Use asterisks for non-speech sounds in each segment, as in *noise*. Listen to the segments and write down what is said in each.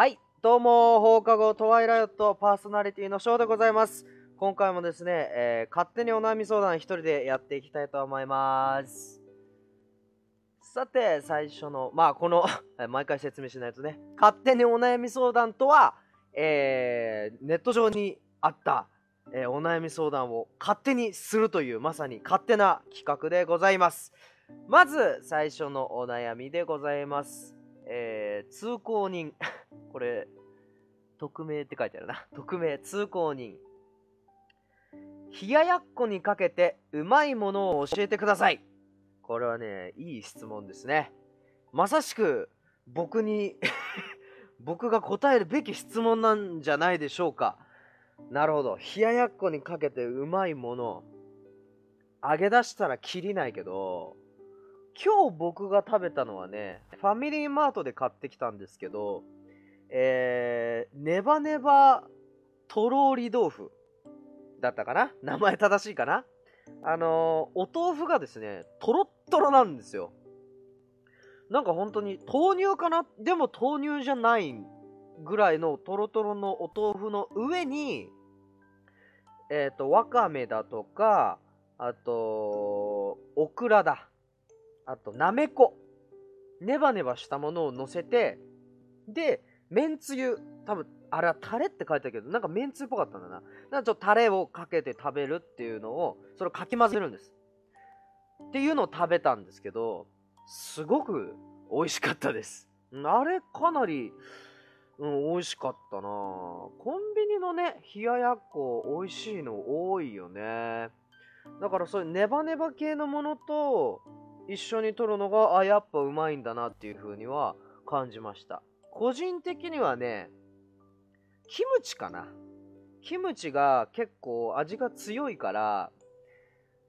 はい、どうも、放課後トワイライトパーソナリティのショーでございます。今回もですね、えー勝手にお悩み相談一人でやっていきたいと思います。さて、最初の、まあ、この、*laughs* 毎回説明しないとね、勝手にお悩み相談とは、えーネット上にあった、えーお悩み相談を勝手にするという、まさに勝手な企画でございます。まず、最初のお悩みでございます。えー通行人。*laughs* これ、匿名って書いてあるな。匿名、通行人。冷ややっこにかけてうまいものを教えてください。これはね、いい質問ですね。まさしく、僕に、*laughs* 僕が答えるべき質問なんじゃないでしょうか。なるほど。冷ややっこにかけてうまいもの。揚げ出したらきりないけど、今日僕が食べたのはね、ファミリーマートで買ってきたんですけど、えー、ネバネバとろり豆腐だったかな？名前正しいかな？あのーお豆腐がですね、とろっとろなんですよ。なんか本当に豆乳かな？でも豆乳じゃないぐらいのとろとろのお豆腐の上に、えっ、と、わかめだとか、あと、オクラだ。あと、なめこ。ネバネバしたものを乗せて、で、めんつゆ、多分、あれはタレって書いてあるけど、なんかめんつゆっぽかったんだな。なんかちょっとタレをかけて食べるっていうのを、それをかき混ぜるんです。っていうのを食べたんですけど、すごく美味しかったです。あれかなり、うん、美味しかったなコンビニのね、冷ややっこ美味しいの多いよね。だからそういうネバネバ系のものと一緒に取るのが、あ、やっぱうまいんだなっていう風には感じました。個人的にはね、キムチかな。キムチが結構味が強いから、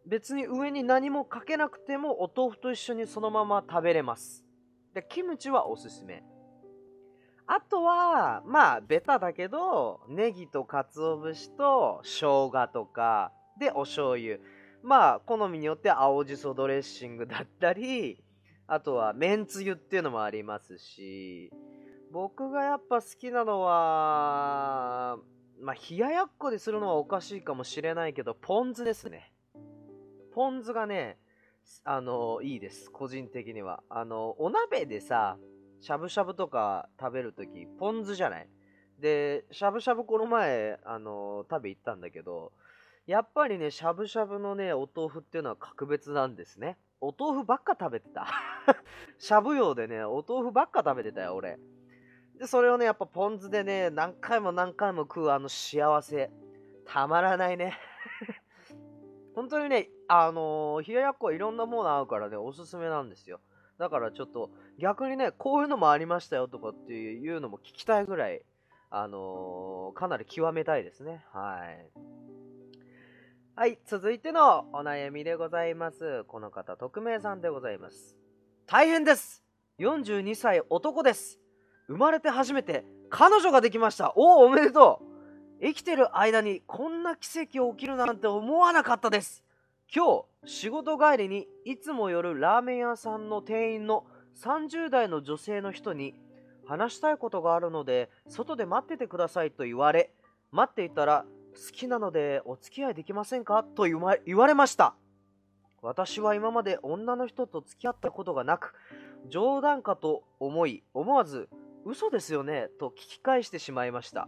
別に上に何もかけなくてもお豆腐と一緒にそのまま食べれます。で、キムチはおすすめ。あとは、まあ、ベタだけど、ネギと鰹節と生姜とか、で、お醤油。まあ、好みによって青じそドレッシングだったり、あとは、めんつゆっていうのもありますし、僕がやっぱ好きなのは、まあ、冷ややっこでするのはおかしいかもしれないけど、ポン酢ですね。ポン酢がね、あの、いいです。個人的には。あの、お鍋でさ、しゃぶしゃぶとか食べるとき、ポン酢じゃない？で、しゃぶしゃぶこの前、あの、食べ行ったんだけど、やっぱりね、しゃぶしゃぶのね、お豆腐っていうのは格別なんですね。お豆腐ばっか食べてた。*laughs* しゃぶ用でね、お豆腐ばっか食べてたよ、俺。で、それをね、やっぱポン酢でね、何回も何回も食うあの幸せ。たまらないね。*laughs* 本当にね、あのー冷ややっこはいろんなもの合うからね、おすすめなんですよ。だからちょっと、逆にね、こういうのもありましたよとかっていうのも聞きたいぐらい、あのーかなり極めたいですね。はい。はい、続いてのお悩みでございます。この方、匿名さんでございます。大変です !42 歳男です生まれて初めて彼女ができましたおお、おめでとう生きてる間にこんな奇跡起きるなんて思わなかったです今日仕事帰りにいつも寄るラーメン屋さんの店員の30代の女性の人に話したいことがあるので外で待っててくださいと言われ待っていたら好きなのでお付き合いできませんか？と言われました。私は今まで女の人と付き合ったことがなく冗談かと思い思わず嘘ですよね？と聞き返してしまいました。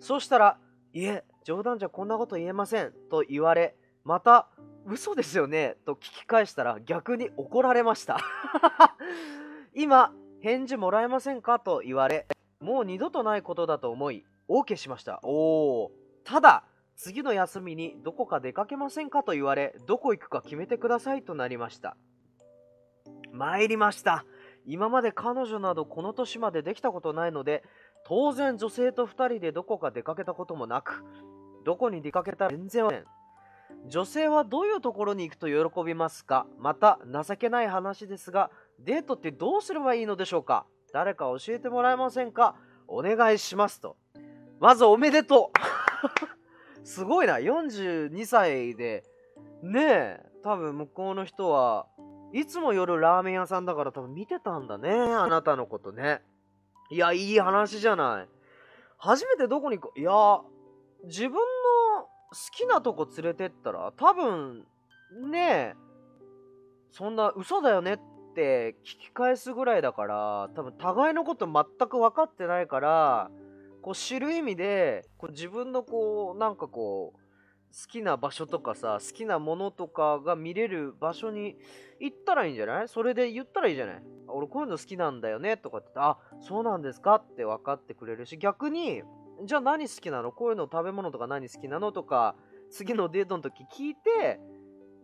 そうしたらいえ冗談じゃこんなこと言えません。と言われまた嘘ですよね？と聞き返したら逆に怒られました。*laughs* 今返事もらえませんか？と言われもう二度とないことだと思い OK しました。おおただ次の休みにどこか出かけませんかと言われどこ行くか決めてくださいとなりました。参りました。今まで彼女などこの年までできたことないので当然女性と2人でどこか出かけたこともなくどこに出かけたら全然ません女性はどういうところに行くと喜びますか？また情けない話ですがデートってどうすればいいのでしょうか？誰か教えてもらえませんか？お願いしますと。まずおめでとう。*laughs* すごいな。42歳で。ねえ。多分向こうの人はいつも夜ラーメン屋さんだから多分見てたんだね。あなたのことね。いや、いい話じゃない。初めてどこに行こう。いや、自分の好きなとこ連れてったら、多分、ねえ、そんな嘘だよねって聞き返すぐらいだから、多分互いのこと全く分かってないから、こう知る意味で、こう自分のこう、なんかこう、好きな場所とかさ、好きなものとかが見れる場所に行ったらいいんじゃない？それで言ったらいいじゃない？俺こういうの好きなんだよねとかって言って、あ、そうなんですかって分かってくれるし、逆に、じゃあ何好きなの？こういうの食べ物とか何好きなの？とか、次のデートの時聞いて、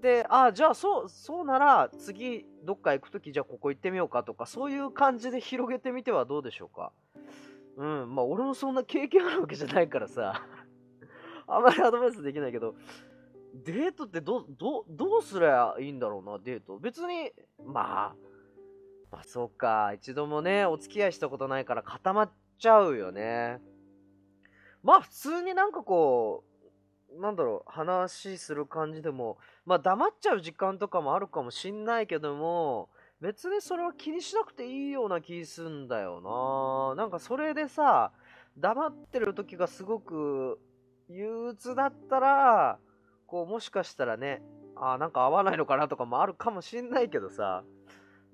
で、あ、じゃあそう、そうなら次どっか行く時じゃあここ行ってみようかとか、そういう感じで広げてみてはどうでしょうか？うん、まあ俺もそんな経験あるわけじゃないからさ、あんまりアドバイスできないけど、デートってど、ど、どうすりゃいいんだろうな、デート。別に、まあ、まあそうか、一度もね、お付き合いしたことないから固まっちゃうよね。まあ普通になんかこう、なんだろう、話する感じでも、まあ黙っちゃう時間とかもあるかもしんないけども、別にそれは気にしなくていいような気すんだよな。なんかそれでさ、黙ってる時がすごく憂鬱だったら、こうもしかしたらね、あーなんか合わないのかなとかもあるかもしんないけどさ、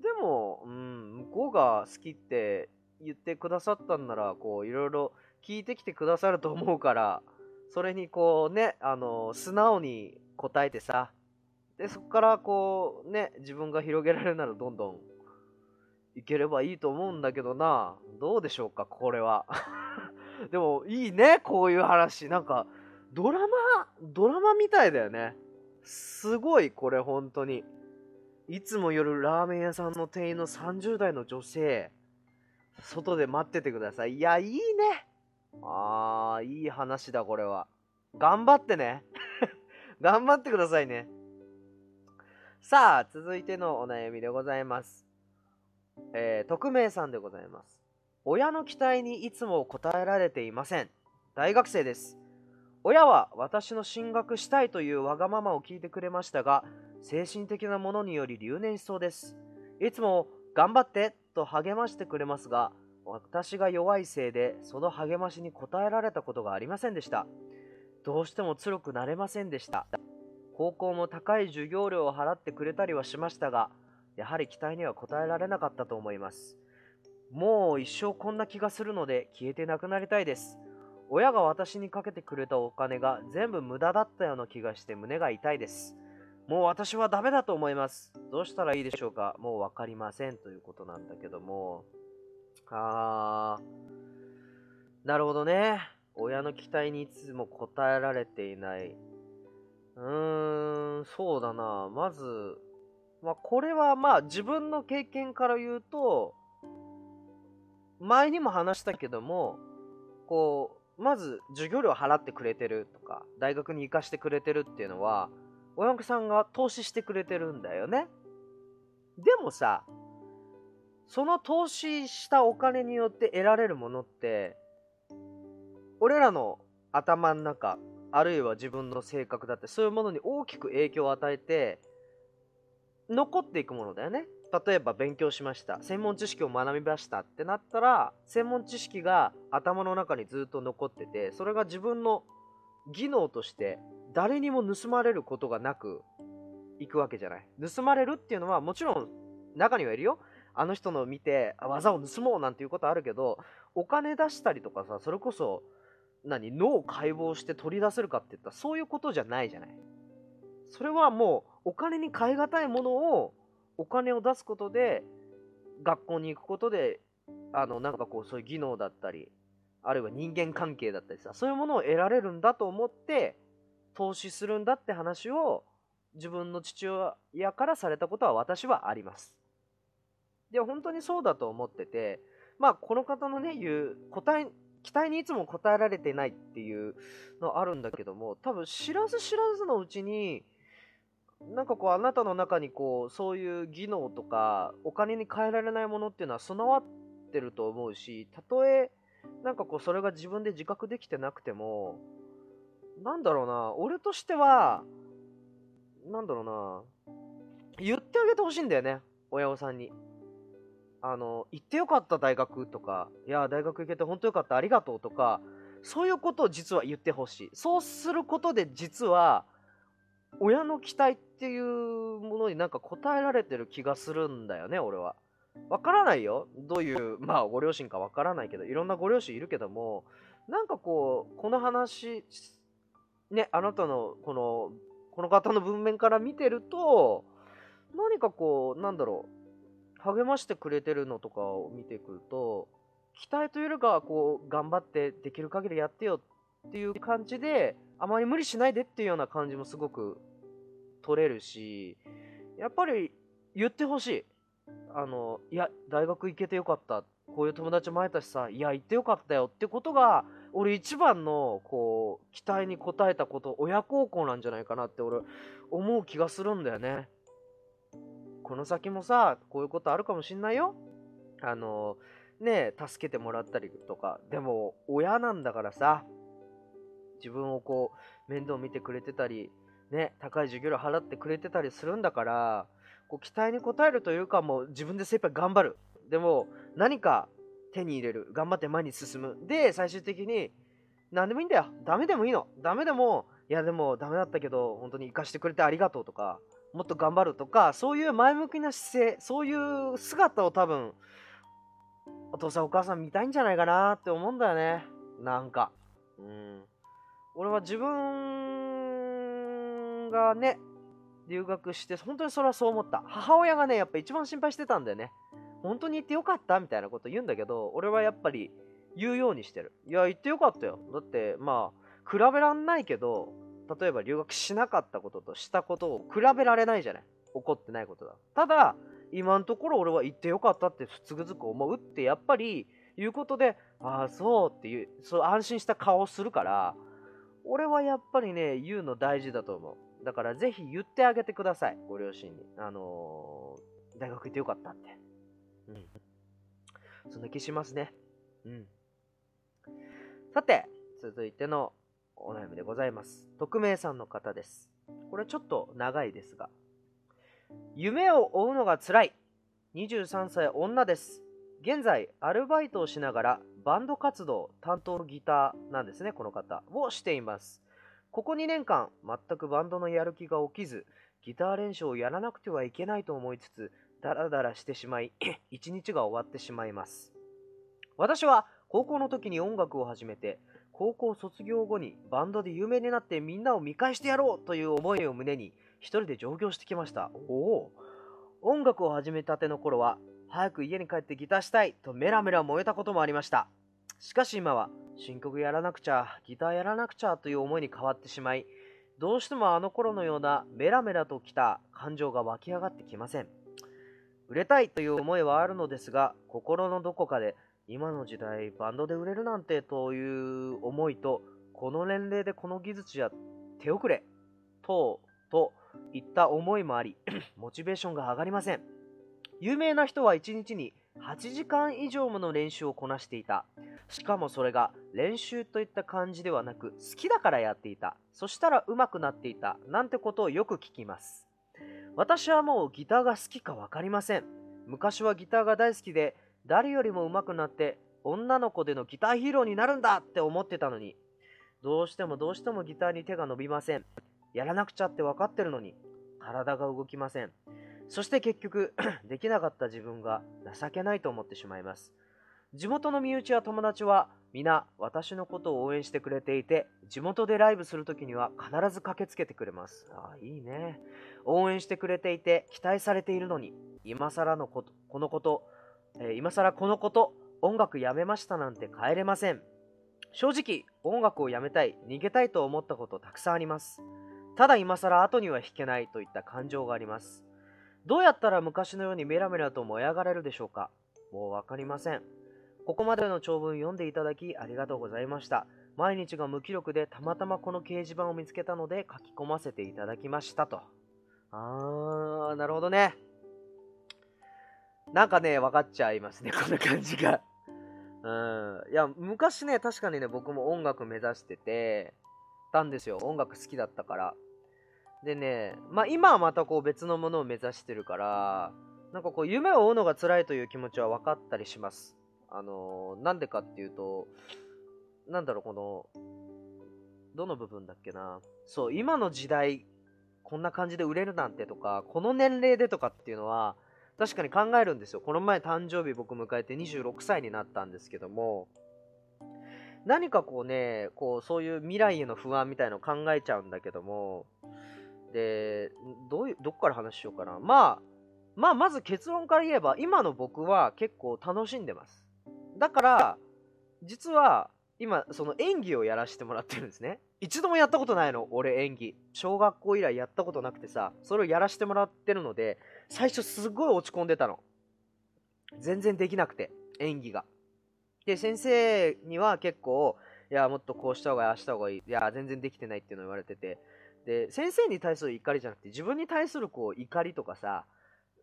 でも、うん、向こうが好きって言ってくださったんなら、こういろいろ聞いてきてくださると思うから、それにこうね、あの、素直に答えてさ、で、そこからこうね、自分が広げられるならどんどんいければいいと思うんだけどな。どうでしょうか、これは。*laughs* でも、いいね、こういう話。なんか、ドラマ、ドラマみたいだよね。すごい、これ、本当に。いつも夜ラーメン屋さんの店員の30代の女性、外で待っててください。いや、いいね。あー、いい話だ、これは。頑張ってね。*laughs* 頑張ってくださいね。さあ、続いてのお悩みでございます。えー、匿名さんでございます。親の期待にいつも応えられていません。大学生です。親は私の進学したいというわがままを聞いてくれましたが、精神的なものにより留年しそうです。いつも頑張ってと励ましてくれますが、私が弱いせいでその励ましに応えられたことがありませんでした。どうしても強くなれませんでした。高校も高い授業料を払ってくれたりはしましたが、やはり期待には応えられなかったと思います。もう一生こんな気がするので消えてなくなりたいです。親が私にかけてくれたお金が全部無駄だったような気がして胸が痛いです。もう私はダメだと思います。どうしたらいいでしょうか？もうわかりませんということなんだけども。あー、なるほどね。親の期待にいつも応えられていない。うーん、そうだな。まず、まあ、これはまあ自分の経験から言うと、前にも話したけども、こう、まず授業料払ってくれてるとか、大学に行かしてくれてるっていうのは、親御さんが投資してくれてるんだよね。でもさ、その投資したお金によって得られるものって、俺らの頭の中、あるいは自分の性格だって、そういうものに大きく影響を与えて、残っていくものだよね。例えば勉強しました。専門知識を学びましたってなったら、専門知識が頭の中にずっと残ってて、それが自分の技能として誰にも盗まれることがなくいくわけじゃない。盗まれるっていうのはもちろん中にはいるよ。あの人の見て技を盗もうなんていうことあるけど、お金出したりとかさ、それこそ何脳を解剖して取り出せるかって言ったらそういうことじゃないじゃない。それはもうお金に換え難いものをお金を出すことで学校に行くことであのなんかこうそういう技能だったりあるいは人間関係だったりさそういうものを得られるんだと思って投資するんだって話を自分の父親からされたことは私はあります。で本当にそうだと思っててまあこの方のね言う答え期待にいつも応えられてないっていうのあるんだけども多分知らず知らずのうちになんかこうあなたの中にこうそういう技能とかお金に換えられないものっていうのは備わってると思うしたとえなんかこうそれが自分で自覚できてなくてもなんだろうな俺としてはなんだろうな言ってあげてほしいんだよね親御さんに。あの、行ってよかった大学とか、いや、大学行けて本当よかった、ありがとうとか、そういうことを実は言ってほしい。そうすることで実は、親の期待っていうものになんか応えられてる気がするんだよね、俺は。わからないよ。どういう、まあ、ご両親かわからないけど、いろんなご両親いるけども、なんかこう、この話、ね、あなたの、この、この方の文面から見てると、何かこう、なんだろう、励ましてくれてるのとかを見てくると、期待というよりかは、こう、頑張ってできる限りやってよっていう感じで、あまり無理しないでっていうような感じもすごく取れるし、やっぱり言ってほしい。あの、いや、大学行けてよかった。こういう友達も会えたしさ、いや、行ってよかったよってことが、俺一番の、こう、期待に応えたこと、親孝行なんじゃないかなって俺、思う気がするんだよね。この先もさ、こういうことあるかもしんないよ。あの、ね助けてもらったりとか。でも、親なんだからさ、自分をこう、面倒見てくれてたり、ね、高い授業料払ってくれてたりするんだから、こう期待に応えるというか、もう自分で精一杯頑張る。でも、何か手に入れる。頑張って前に進む。で、最終的に、何でもいいんだよ。ダメでもいいの。ダメでも、いやでもダメだったけど、本当に生かしてくれてありがとうとか、もっと頑張るとか、そういう前向きな姿勢、そういう姿を多分、お父さんお母さん見たいんじゃないかなって思うんだよね。なんか。うん。俺は自分がね、留学して、本当にそれはそう思った。母親がね、やっぱ一番心配してたんだよね。本当に行ってよかったみたいなこと言うんだけど、俺はやっぱり言うようにしてる。いや、行ってよかったよ。だって、まあ、比べらんないけど、例えば留学しなかったこととしたことを比べられないじゃない。怒ってないことだ。ただ、今のところ俺は行ってよかったってつくづく思うってやっぱり言うことで、ああ、そうっていう、そう安心した顔をするから、俺はやっぱりね、言うの大事だと思う。だからぜひ言ってあげてください、ご両親に。あのー、大学行ってよかったって。うん。そんな気しますね。うん。さて、続いてのお悩みでございます。匿名さんの方です。これちょっと長いですが。夢を追うのが辛い。23歳女です。現在、アルバイトをしながらバンド活動担当のギターなんですね、この方。をしています。ここ2年間、全くバンドのやる気が起きず、ギター練習をやらなくてはいけないと思いつつ、ダラダラしてしまい、一日が終わってしまいます。私は高校の時に音楽を始めて、高校卒業後にバンドで有名になってみんなを見返してやろうという思いを胸に、一人で上京してきました。おお。音楽を始めたての頃は、早く家に帰ってギターしたいとメラメラ燃えたこともありました。しかし今は、新曲やらなくちゃ、ギターやらなくちゃという思いに変わってしまい、どうしてもあの頃のようなメラメラときた感情が湧き上がってきません。売れたいという思いはあるのですが、心のどこかで今の時代バンドで売れるなんてという思いと、この年齢でこの技術や手遅れ、等といった思いもあり、*clears throat* モチベーションが上がりません。有名な人は1日に8時間以上もの練習をこなしていた。しかもそれが練習といった感じではなく好きだからやっていた。そしたら上手くなっていた。なんてことをよく聞きます。私はもうギターが好きかわかりません。昔はギターが大好きで誰よりも上手くなって女の子でのギターヒーローになるんだって思ってたのにどうしてもどうしてもギターに手が伸びません。やらなくちゃって分かってるのに体が動きません。そして結局 *clears throat* できなかった自分が情けないと思ってしまいます。地元の身内や友達は皆私のことを応援してくれていて、地元でライブするときには必ず駆けつけてくれます。ああ、いいね。応援してくれていて、期待されているのに、今更のこと、このこと、えー、今更このこと、音楽やめましたなんて帰れません。正直、音楽をやめたい、逃げたいと思ったことたくさんあります。ただ今更後には弾けないといった感情があります。どうやったら昔のようにメラメラと燃え上がれるでしょうかもうわかりません。ここまでの長文読んでいただきありがとうございました。毎日が無記録でたまたまこの掲示板を見つけたので書き込ませていただきましたと。あー、なるほどね。なんかね、分かっちゃいますね、*laughs* こんな感じが。うん。いや、昔ね、確かにね、僕も音楽目指してて、たんですよ。音楽好きだったから。でね、まあ今はまたこう別のものを目指してるから、なんかこう夢を追うのが辛いという気持ちは分かったりしますあのー、なんでかっていうとなんだろうこのどの部分だっけなそう今の時代こんな感じで売れるなんてとかこの年齢でとかっていうのは確かに考えるんですよ。この前誕生日僕迎えて26歳になったんですけども何かこうねこうそういう未来への不安みたいのを考えちゃうんだけどもでどういうどっから話しようかな。まあまあまず結論から言えば今の僕は結構楽しんでます。だから実は今その演技をやらせてもらってるんですね。一度もやったことないの俺演技。小学校以来やったことなくてさそれをやらせてもらってるので最初すごい落ち込んでたの。全然できなくて演技が。で先生には結構いやもっとこうした方がいいあした方がいいいや全然できてないっていうのを言われてて。で先生に対する怒りじゃなくて自分に対するこう怒りとかさ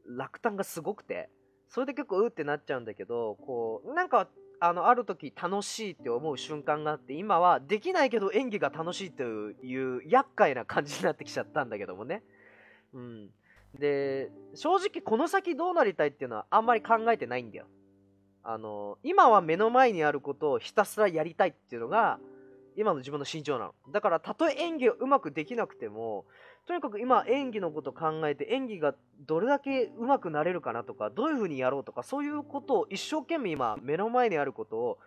落胆がすごくてそれで結構うってなっちゃうんだけどこうなんかあのある時楽しいって思う瞬間があって今はできないけど演技が楽しいという厄介な感じになってきちゃったんだけどもね。うん、で正直この先どうなりたいっていうのはあんまり考えてないんだよ。あの今は目の前にあることをひたすらやりたいっていうのが今の自分の心情なの。だからたとえ演技がうまくできなくてもとにかく今演技のこと考えて演技がどれだけ上手くなれるかなとかどういう風にやろうとかそういうことを一生懸命今目の前にあることを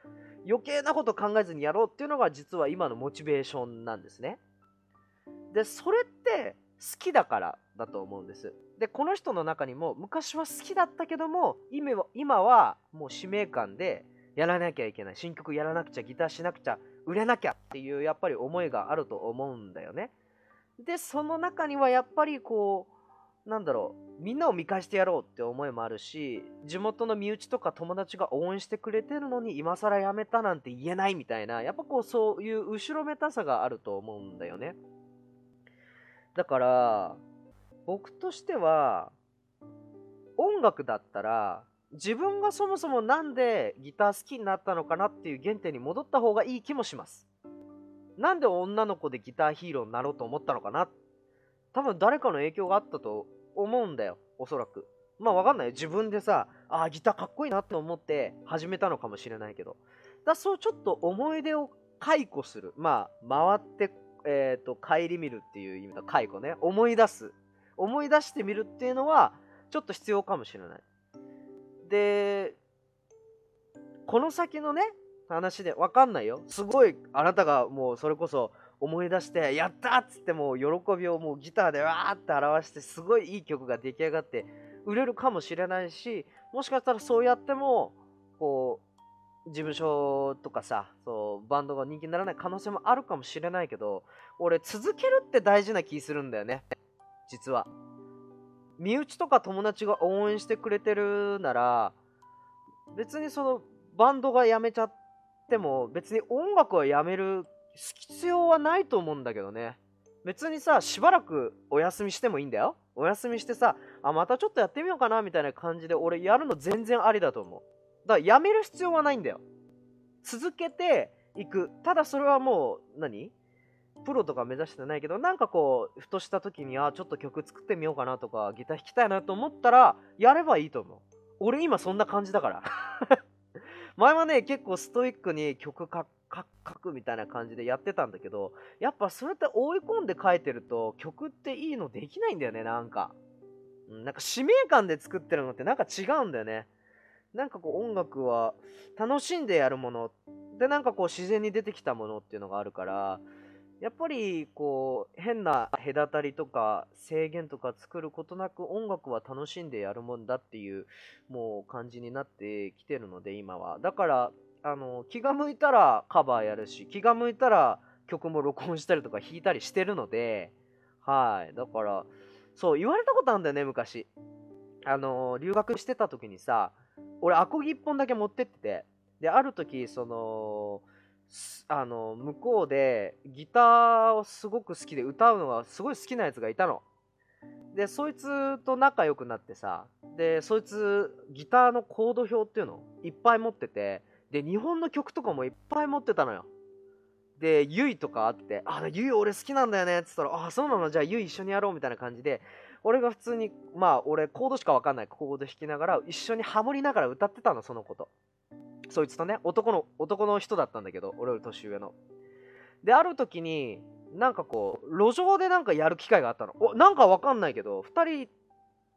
余計なこと考えずにやろうっていうのが実は今のモチベーションなんですね。でそれってきだからだと思うんです。でこの人の中にも昔は好きだったけども今は今はもう使命感でやらなきゃいけない新曲やらなくちゃギターしなくちゃ売れなきゃっていうやっぱり思いがあると思うんだよね。で、その中にはやっぱりこう、なんだろう、みんなを見返してやろうって思いもあるし、地元の身内とか友達が応援してくれてるのに今更やめたなんて言えないみたいな、やっぱこうそういう後ろめたさがあると思うんだよね。だから、僕としては、音楽だったら、自分がそもそもなんでギター好きになったのかなっていう原点に戻った方がいい気もします。なんで女の子でギターヒーローになろうと思ったのかな多分誰かの影響があったと思うんだよ、おそらく。まあわかんない。自分でさ、ああ、ギターかっこいいなって思って始めたのかもしれないけど。だそうちょっと思い出を解雇する。まあ、回って、えっ、ー、と、顧みるっていう意味の解雇ね。思い出す。思い出してみるっていうのは、ちょっと必要かもしれない。で、この先のね、話でわかんないよすごいあなたがもうそれこそ思い出してやったっつってもう喜びをもうギターでわーって表してすごいいい曲が出来上がって売れるかもしれないしもしかしたらそうやってもこう事務所とかさそうバンドが人気にならない可能性もあるかもしれないけど俺続けるって大事な気するんだよね実は。身内とか友達が応援してくれてるなら別にそのバンドが辞めちゃっても別に音楽はやめる必要はないと思うんだけどね。別にさしばらくお休みしてもいいんだよ。お休みしてさあまたちょっとやってみようかなみたいな感じで俺やるの全然ありだと思う。だからやめる必要はないんだよ。続けていく。ただそれはもう何？プロとか目指してないけどなんかこうふとした時にあちょっと曲作ってみようかなとかギター弾きたいなと思ったらやればいいと思う。俺今そんな感じだから。*laughs* 前はね、結構ストイックに曲書くみたいな感じでやってたんだけど、やっぱそうやって追い込んで書いてると曲っていいのできないんだよね、なんか。なんか使命感で作ってるのってなんか違うんだよね。なんかこう音楽は楽しんでやるもの。でなんかこう自然に出てきたものっていうのがあるからやっぱりこう変な隔たりとか制限とか作ることなく音楽は楽しんでやるもんだっていうもう感じになってきてるので今は。だからあの気が向いたらカバーやるし気が向いたら曲も録音したりとか弾いたりしてるのではい。だからそう言われたことあるんだよね昔。あの留学してた時にさ俺アコギ1本だけ持ってっててである時そのあの向こうでギターをすごく好きで歌うのがすごい好きなやつがいたの。でそいつと仲良くなってさでそいつギターのコード表っていうのいっぱい持っててで日本の曲とかもいっぱい持ってたのよ。で、ゆいとかあって、あ、ゆい俺好きなんだよねって言ったら、あ、そうなのじゃあゆい一緒にやろうみたいな感じで、俺が普通にまあ俺コードしか分かんないコード弾きながら一緒にハモりながら歌ってたのそのこと。そいつとね男の男の人だったんだけど俺より年上の。である時になんかこう路上でなんかやる機会があったの。おなんか分かんないけど2人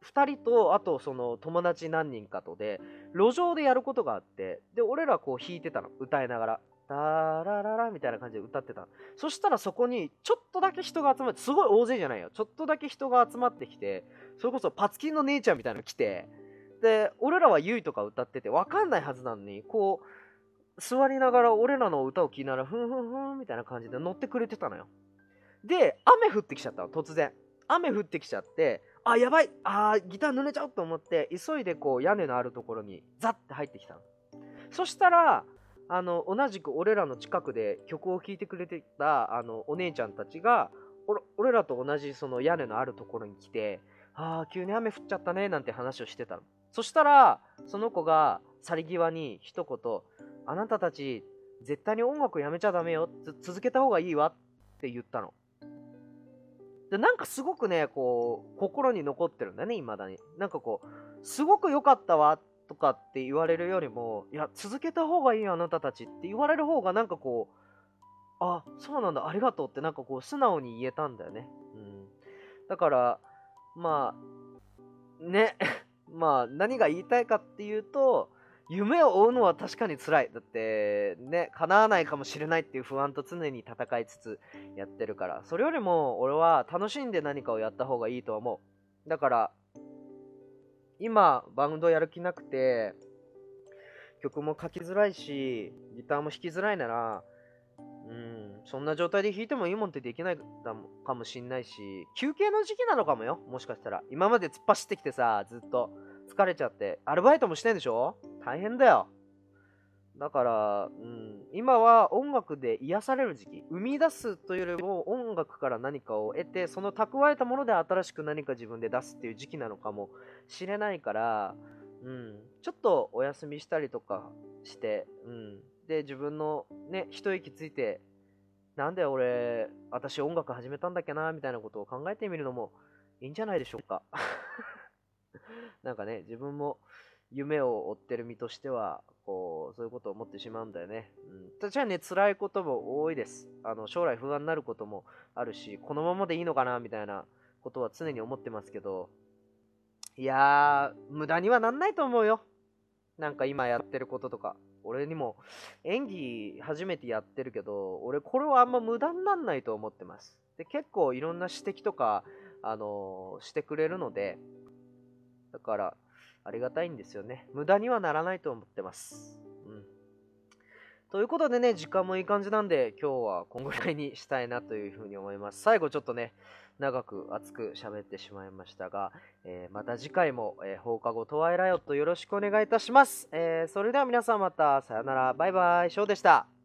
2人とあとその友達何人かとで路上でやることがあってで俺らこう弾いてたの歌いながら。タラララみたいな感じで歌ってた。そしたらそこにちょっとだけ人が集まってすごい大勢じゃないよ。ちょっとだけ人が集まってきてそれこそパツキンの姉ちゃんみたいなの来てで俺らはゆいとか歌ってて分かんないはずなのにこう座りながら俺らの歌を聴きながらふんふんふんみたいな感じで乗ってくれてたのよ。で雨降ってきちゃったの突然。雨降ってきちゃってあやばいあギター濡れちゃうと思って急いでこう屋根のあるところにザッて入ってきたの。そしたらあの同じく俺らの近くで曲を聴いてくれてたあのお姉ちゃんたちが俺らと同じその屋根のあるところに来てああ急に雨降っちゃったねなんて話をしてたの。そしたらその子が去り際に一言あなたたち絶対に音楽やめちゃダメよ。続けた方がいいわって言ったの。でなんかすごくねこう心に残ってるんだね未だに。なんかこうすごく良かったわっとかって言われるよりも、いや、続けた方がいいよ、あなたたちって言われる方が、なんかこう、あ、そうなんだ、ありがとうって、なんかこう、素直に言えたんだよね。うん。だから、まあ、ね、*laughs* まあ、何が言いたいかっていうと、夢を追うのは確かに辛い。だって、ね、叶わないかもしれないっていう不安と常に戦いつつやってるから、それよりも俺は楽しんで何かをやった方がいいと思う。だから、今バウンドやる気なくて曲も書きづらいしギターも弾きづらいならうんそんな状態で弾いてもいいもんってできないかもしんないし休憩の時期なのかもよもしかしたら。今まで突っ走ってきてさずっと疲れちゃってアルバイトもしてんでしょ？大変だよ。だから、うん、今は音楽で癒される時期。生み出すというよりも音楽から何かを得て、その蓄えたもので新しく何か自分で出すっていう時期なのかもしれないから、うん、ちょっとお休みしたりとかして、うん、で、自分のね、一息ついて、なんで俺、私音楽始めたんだっけな、みたいなことを考えてみるのもいいんじゃないでしょうか。*laughs* なんかね、自分も夢を追ってる身としては、こう、そういうことを思ってしまうんだよね。うん。確かにね、辛いことも多いです。あの、将来不安になることもあるし、このままでいいのかな、みたいなことは常に思ってますけど、いやー、無駄にはなんないと思うよ。なんか今やってることとか。俺にも演技初めてやってるけど、俺これはあんま無駄になんないと思ってます。で、結構いろんな指摘とか、あのー、してくれるので、だから、ありがたいんですよね。無駄にはならないと思ってます。うん。ということでね、時間もいい感じなんで、今日はこんぐらいにしたいなというふうに思います。最後ちょっとね、長く熱く喋ってしまいましたが、えー、また次回も、えー、放課後トワイライオットよろしくお願いいたします。えー、それでは皆さんまたさよなら、バイバイ、ショーでした。